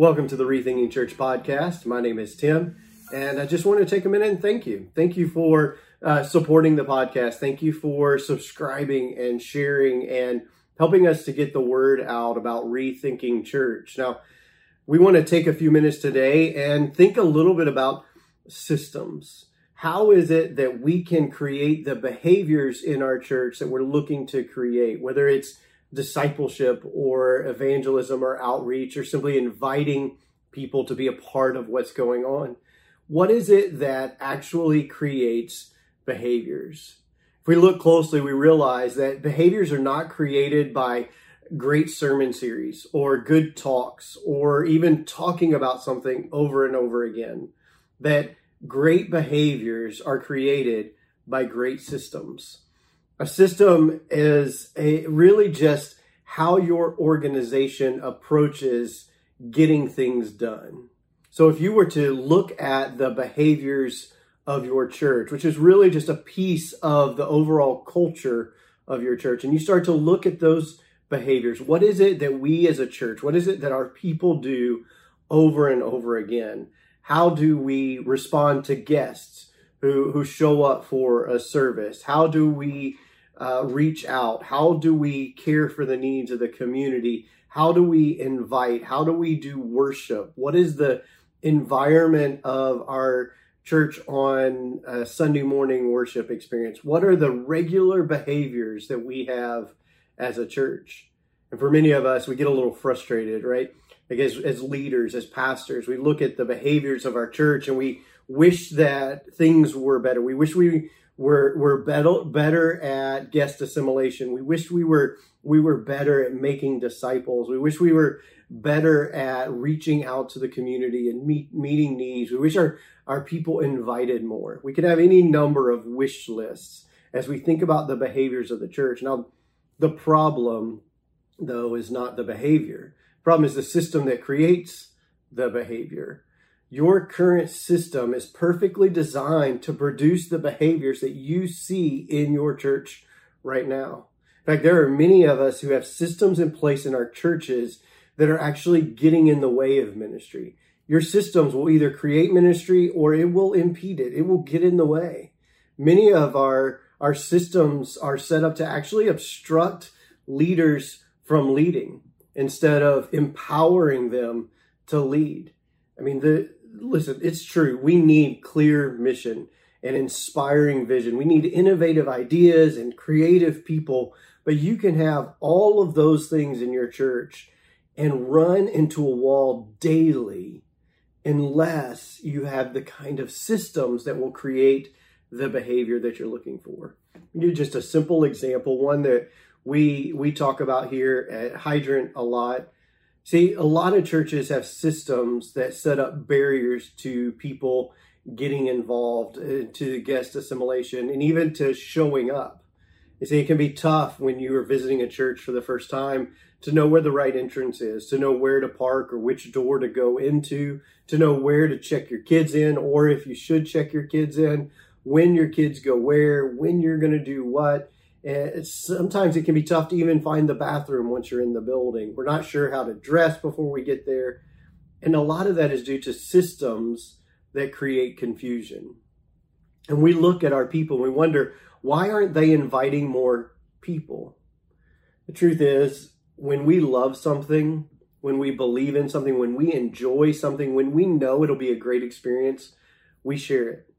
Welcome to the Rethinking Church podcast. My name is Tim, and I just want to take a minute and thank you. Thank you for uh, supporting the podcast. Thank you for subscribing and sharing and helping us to get the word out about Rethinking Church. Now, we want to take a few minutes today and think a little bit about systems. How is it that we can create the behaviors in our church that we're looking to create, whether it's discipleship or evangelism or outreach or simply inviting people to be a part of what's going on? What is it that actually creates behaviors? If we look closely, we realize that behaviors are not created by great sermon series or good talks or even talking about something over and over again. That great behaviors are created by great systems. A system is a really just how your organization approaches getting things done. So if you were to look at the behaviors of your church, which is really just a piece of the overall culture of your church, and you start to look at those behaviors, what is it that we as a church, what is it that our people do over and over again? How do we respond to guests who, who show up for a service? How do we uh, reach out? How do we care for the needs of the community? How do we invite? How do we do worship? What is the environment of our church on Sunday morning worship experience? What are the regular behaviors that we have as a church? And for many of us, we get a little frustrated, right? As, as leaders, as pastors, we look at the behaviors of our church and we wish that things were better. We wish we we're we're better better at guest assimilation. We wish we were we were better at making disciples. We wish we were better at reaching out to the community and meet, meeting needs. We wish our our people invited more. We could have any number of wish lists as we think about the behaviors of the church. Now, the problem though is not the behavior. The problem is the system that creates the behavior. Your current system is perfectly designed to produce the behaviors that you see in your church right now. In fact, there are many of us who have systems in place in our churches that are actually getting in the way of ministry. Your systems will either create ministry or it will impede it. It will get in the way. Many of our, our systems are set up to actually obstruct leaders from leading instead of empowering them to lead. I mean, the, listen, it's true. We need clear mission and inspiring vision. We need innovative ideas and creative people. But you can have all of those things in your church and run into a wall daily unless you have the kind of systems that will create the behavior that you're looking for. You just a simple example, one that we we talk about here at Hydrant a lot See, a lot of churches have systems that set up barriers to people getting involved, uh, to guest assimilation, and even to showing up. You see, it can be tough when you are visiting a church for the first time to know where the right entrance is, to know where to park or which door to go into, to know where to check your kids in, or if you should check your kids in, when your kids go where, when you're going to do what. Eh, and sometimes it can be tough to even find the bathroom once you're in the building. We're not sure how to dress before we get there. And a lot of that is due to systems that create confusion. And we look at our people and we wonder, why aren't they inviting more people? The truth is, when we love something, when we believe in something, when we enjoy something, when we know it'll be a great experience, we share it.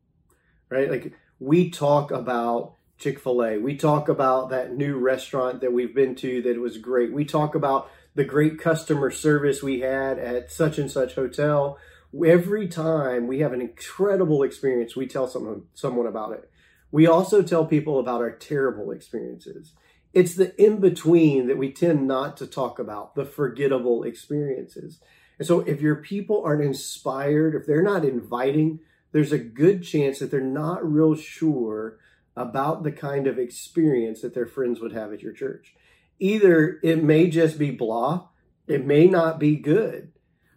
Right? Like we talk about Chick fil A. We talk about that new restaurant that we've been to that was great. We talk about the great customer service we had at such and such hotel. Every time we have an incredible experience, we tell someone, someone about it. We also tell people about our terrible experiences. It's the in between that we tend not to talk about, the forgettable experiences. And so if your people aren't inspired, if they're not inviting, there's a good chance that they're not real sure about the kind of experience that their friends would have at your church. Either it may just be blah, it may not be good.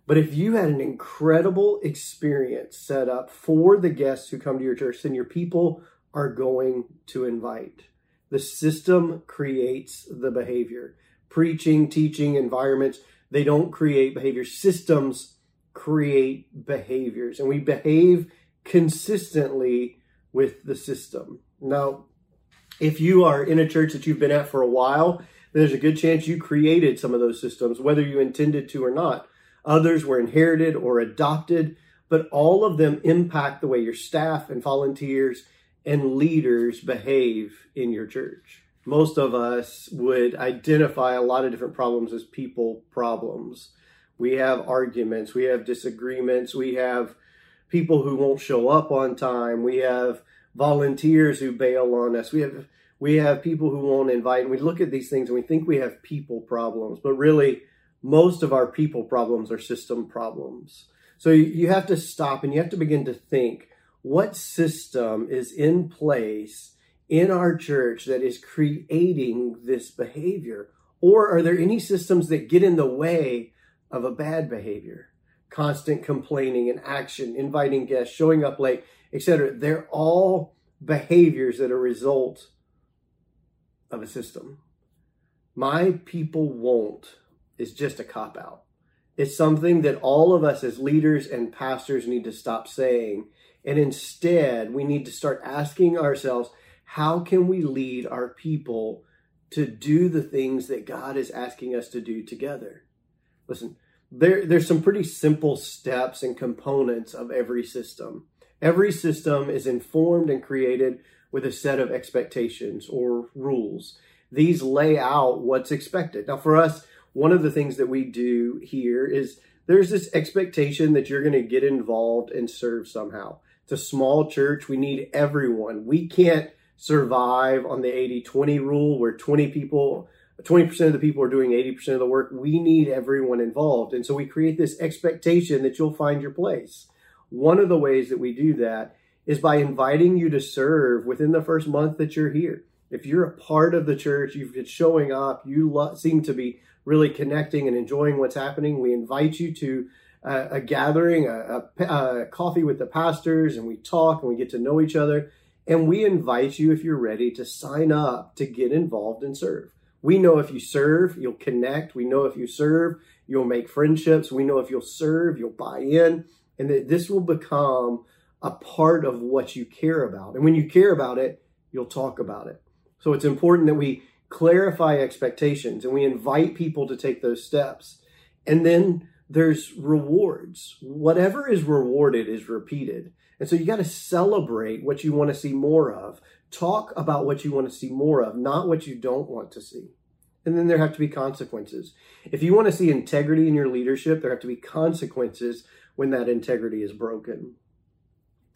But if you had an incredible experience set up for the guests who come to your church, then your people are going to invite. The system creates the behavior. Preaching, teaching, environments, they don't create behavior. Systems create behaviors and we behave consistently with the system. Now, if you are in a church that you've been at for a while, there's a good chance you created some of those systems, whether you intended to or not. Others were inherited or adopted, but all of them impact the way your staff and volunteers and leaders behave in your church. Most of us would identify a lot of different problems as people problems. We have arguments, we have disagreements, we have people who won't show up on time, we have volunteers who bail on us, we have we have people who won't invite and we look at these things and we think we have people problems, but really most of our people problems are system problems. So you have to stop and you have to begin to think what system is in place in our church that is creating this behavior? Or are there any systems that get in the way of a bad behavior? Constant complaining and action, inviting guests, showing up late, etc. They're all behaviors that are a result of a system. My people won't is just a cop out. It's something that all of us as leaders and pastors need to stop saying. And instead, we need to start asking ourselves, how can we lead our people to do the things that God is asking us to do together? Listen, there, there's some pretty simple steps and components of every system. Every system is informed and created with a set of expectations or rules. These lay out what's expected. Now, for us, one of the things that we do here is there's this expectation that you're going to get involved and serve somehow. It's a small church. We need everyone. We can't survive on the 80 20 rule where 20 people 20% of the people are doing 80% of the work. We need everyone involved. And so we create this expectation that you'll find your place. One of the ways that we do that is by inviting you to serve within the first month that you're here. If you're a part of the church, you've been showing up, you lo- seem to be really connecting and enjoying what's happening, we invite you to a, a gathering, a, a, a coffee with the pastors, and we talk and we get to know each other. And we invite you, if you're ready, to sign up to get involved and serve. We know if you serve, you'll connect. We know if you serve, you'll make friendships. We know if you'll serve, you'll buy in, and that this will become a part of what you care about. And when you care about it, you'll talk about it. So it's important that we clarify expectations and we invite people to take those steps. And then there's rewards. Whatever is rewarded is repeated. And so you got to celebrate what you want to see more of. Talk about what you want to see more of, not what you don't want to see. And then there have to be consequences. If you want to see integrity in your leadership, there have to be consequences when that integrity is broken.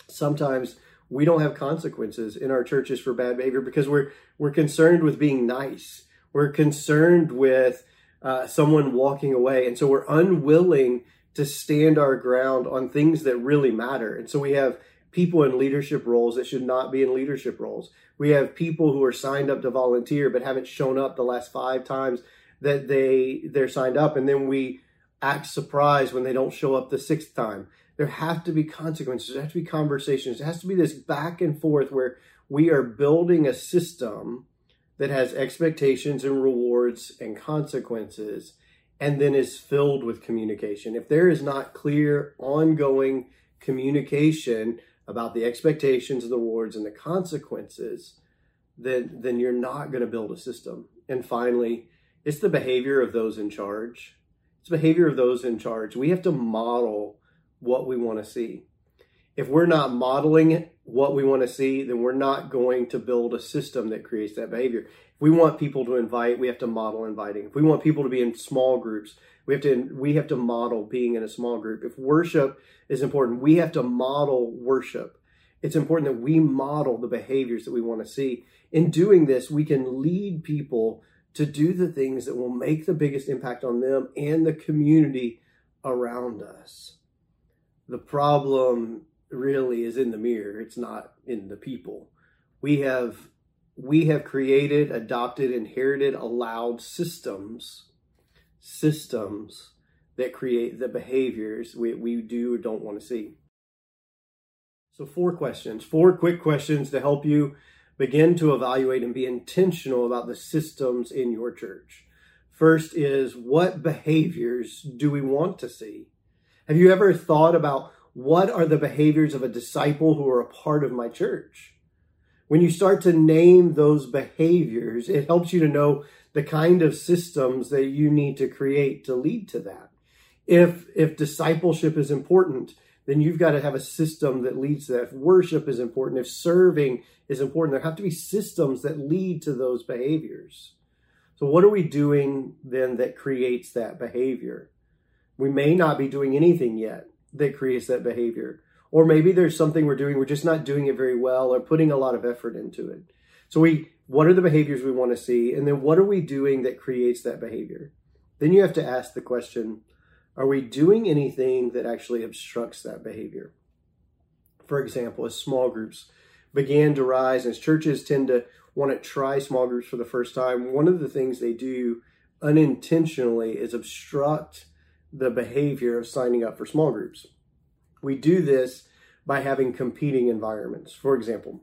Sometimes we don't have consequences in our churches for bad behavior because we're we're concerned with being nice. We're concerned with uh, someone walking away, and so we're unwilling to stand our ground on things that really matter. And so we have people in leadership roles that should not be in leadership roles. We have people who are signed up to volunteer but haven't shown up the last five times that they they're signed up, and then we act surprised when they don't show up the sixth time. There have to be consequences. There have to be conversations. There has to be this back and forth where we are building a system that has expectations and rewards and consequences and then is filled with communication. If there is not clear, ongoing communication about the expectations, and the rewards, and the consequences, then, then you're not going to build a system. And finally, it's the behavior of those in charge. It's behavior of those in charge. We have to model what we want to see. If we're not modeling what we want to see, then we're not going to build a system that creates that behavior. If we want people to invite, we have to model inviting. If we want people to be in small groups, we have to we have to model being in a small group. If worship is important, we have to model worship. It's important that we model the behaviors that we want to see. In doing this, we can lead people to do the things that will make the biggest impact on them and the community around us. The problem really is in the mirror, it's not in the people. We have we have created, adopted, inherited, allowed systems, systems that create the behaviors we, we do or don't want to see. So, four questions, four quick questions to help you begin to evaluate and be intentional about the systems in your church. First is what behaviors do we want to see? Have you ever thought about what are the behaviors of a disciple who are a part of my church? When you start to name those behaviors, it helps you to know the kind of systems that you need to create to lead to that. If if discipleship is important, then you've got to have a system that leads to that. If worship is important, if serving is important, there have to be systems that lead to those behaviors. So what are we doing then that creates that behavior? We may not be doing anything yet that creates that behavior. Or maybe there's something we're doing, we're just not doing it very well or putting a lot of effort into it. So we what are the behaviors we want to see? And then what are we doing that creates that behavior? Then you have to ask the question, are we doing anything that actually obstructs that behavior? For example, as small groups began to rise, as churches tend to want to try small groups for the first time, one of the things they do unintentionally is obstruct the behavior of signing up for small groups. We do this by having competing environments. For example,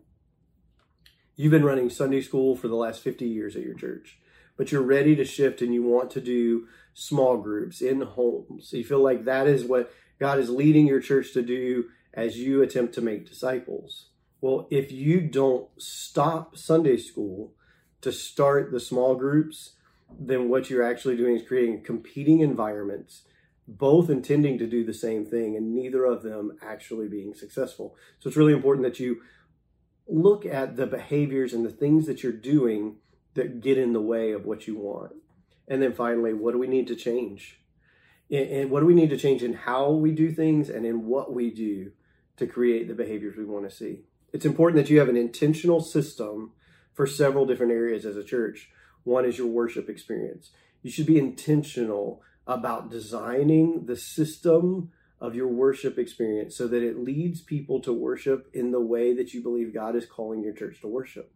you've been running Sunday school for the last 50 years at your church, but you're ready to shift and you want to do small groups in homes. You feel like that is what God is leading your church to do as you attempt to make disciples. Well, if you don't stop Sunday school to start the small groups, then what you're actually doing is creating competing environments both intending to do the same thing and neither of them actually being successful. So it's really important that you look at the behaviors and the things that you're doing that get in the way of what you want. And then finally, what do we need to change? And what do we need to change in how we do things and in what we do to create the behaviors we want to see? It's important that you have an intentional system for several different areas as a church. One is your worship experience. You should be intentional about designing the system of your worship experience so that it leads people to worship in the way that you believe God is calling your church to worship.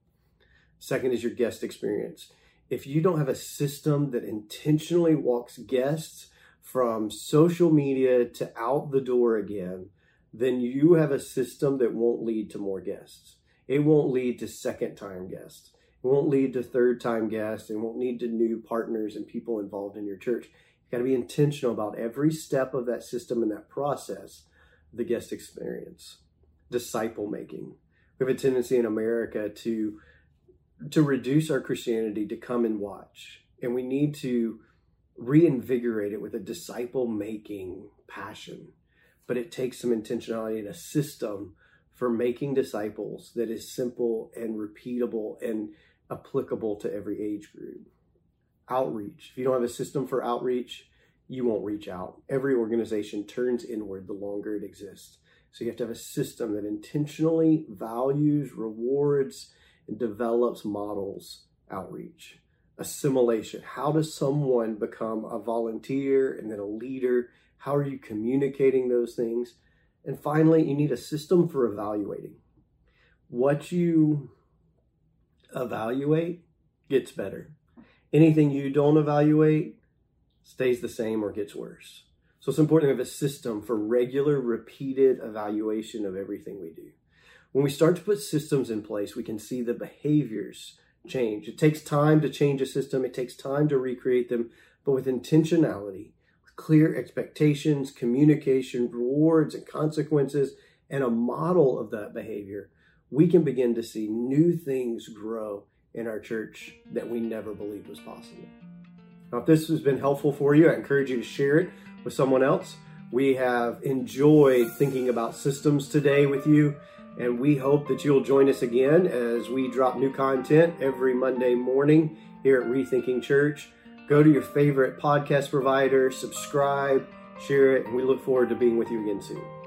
Second is your guest experience. If you don't have a system that intentionally walks guests from social media to out the door again, then you have a system that won't lead to more guests. It won't lead to second time guests. It won't lead to third time guests. It won't lead to new partners and people involved in your church You've got to be intentional about every step of that system and that process, the guest experience, disciple making. We have a tendency in America to to reduce our Christianity to come and watch, and we need to reinvigorate it with a disciple making passion. But it takes some intentionality and a system for making disciples that is simple and repeatable and applicable to every age group outreach. If you don't have a system for outreach, you won't reach out. Every organization turns inward the longer it exists. So you have to have a system that intentionally values, rewards, and develops models outreach. Assimilation. How does someone become a volunteer and then a leader? How are you communicating those things? And finally, you need a system for evaluating. What you evaluate gets better anything you don't evaluate stays the same or gets worse. So it's important to have a system for regular, repeated evaluation of everything we do. When we start to put systems in place, we can see the behaviors change. It takes time to change a system, it takes time to recreate them, but with intentionality, with clear expectations, communication, rewards, and consequences, and a model of that behavior, we can begin to see new things grow in our church that we never believed was possible. Now, if this has been helpful for you, I encourage you to share it with someone else. We have enjoyed thinking about systems today with you, and we hope that you'll join us again as we drop new content every Monday morning here at Rethinking Church. Go to your favorite podcast provider, subscribe, share it, and we look forward to being with you again soon.